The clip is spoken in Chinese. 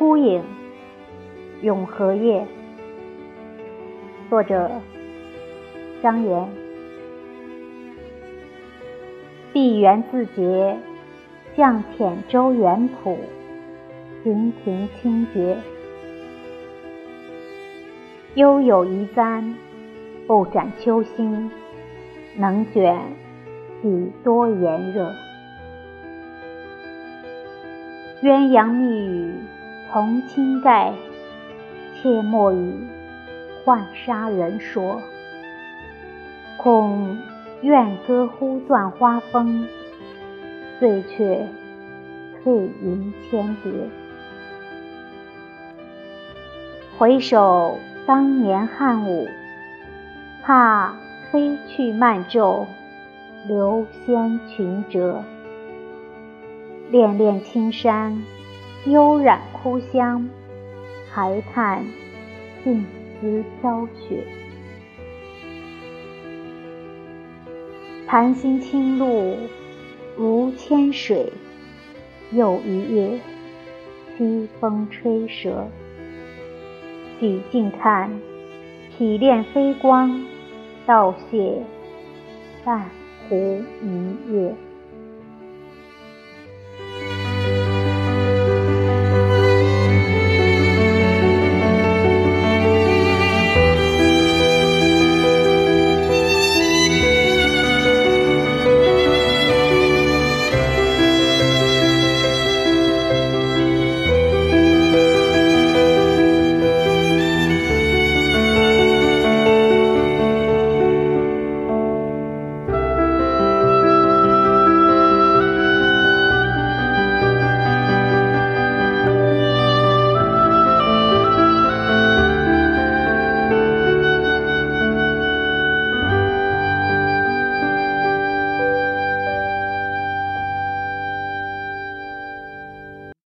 孤影，永和夜。作者：张岩。碧园自洁，向浅舟远浦，亭亭清绝。悠有遗簪，不展秋心，能卷几多炎热。鸳鸯密语从青盖，切莫与浣纱人说。恐怨歌忽断花风，醉却退云千叠。回首当年汉舞，怕飞去漫骤，流仙裙折。恋恋青山，悠染枯香，还叹静思飘雪。潭心清露如千水，又一夜西风吹折。举镜看，匹练飞光，倒谢半湖明月。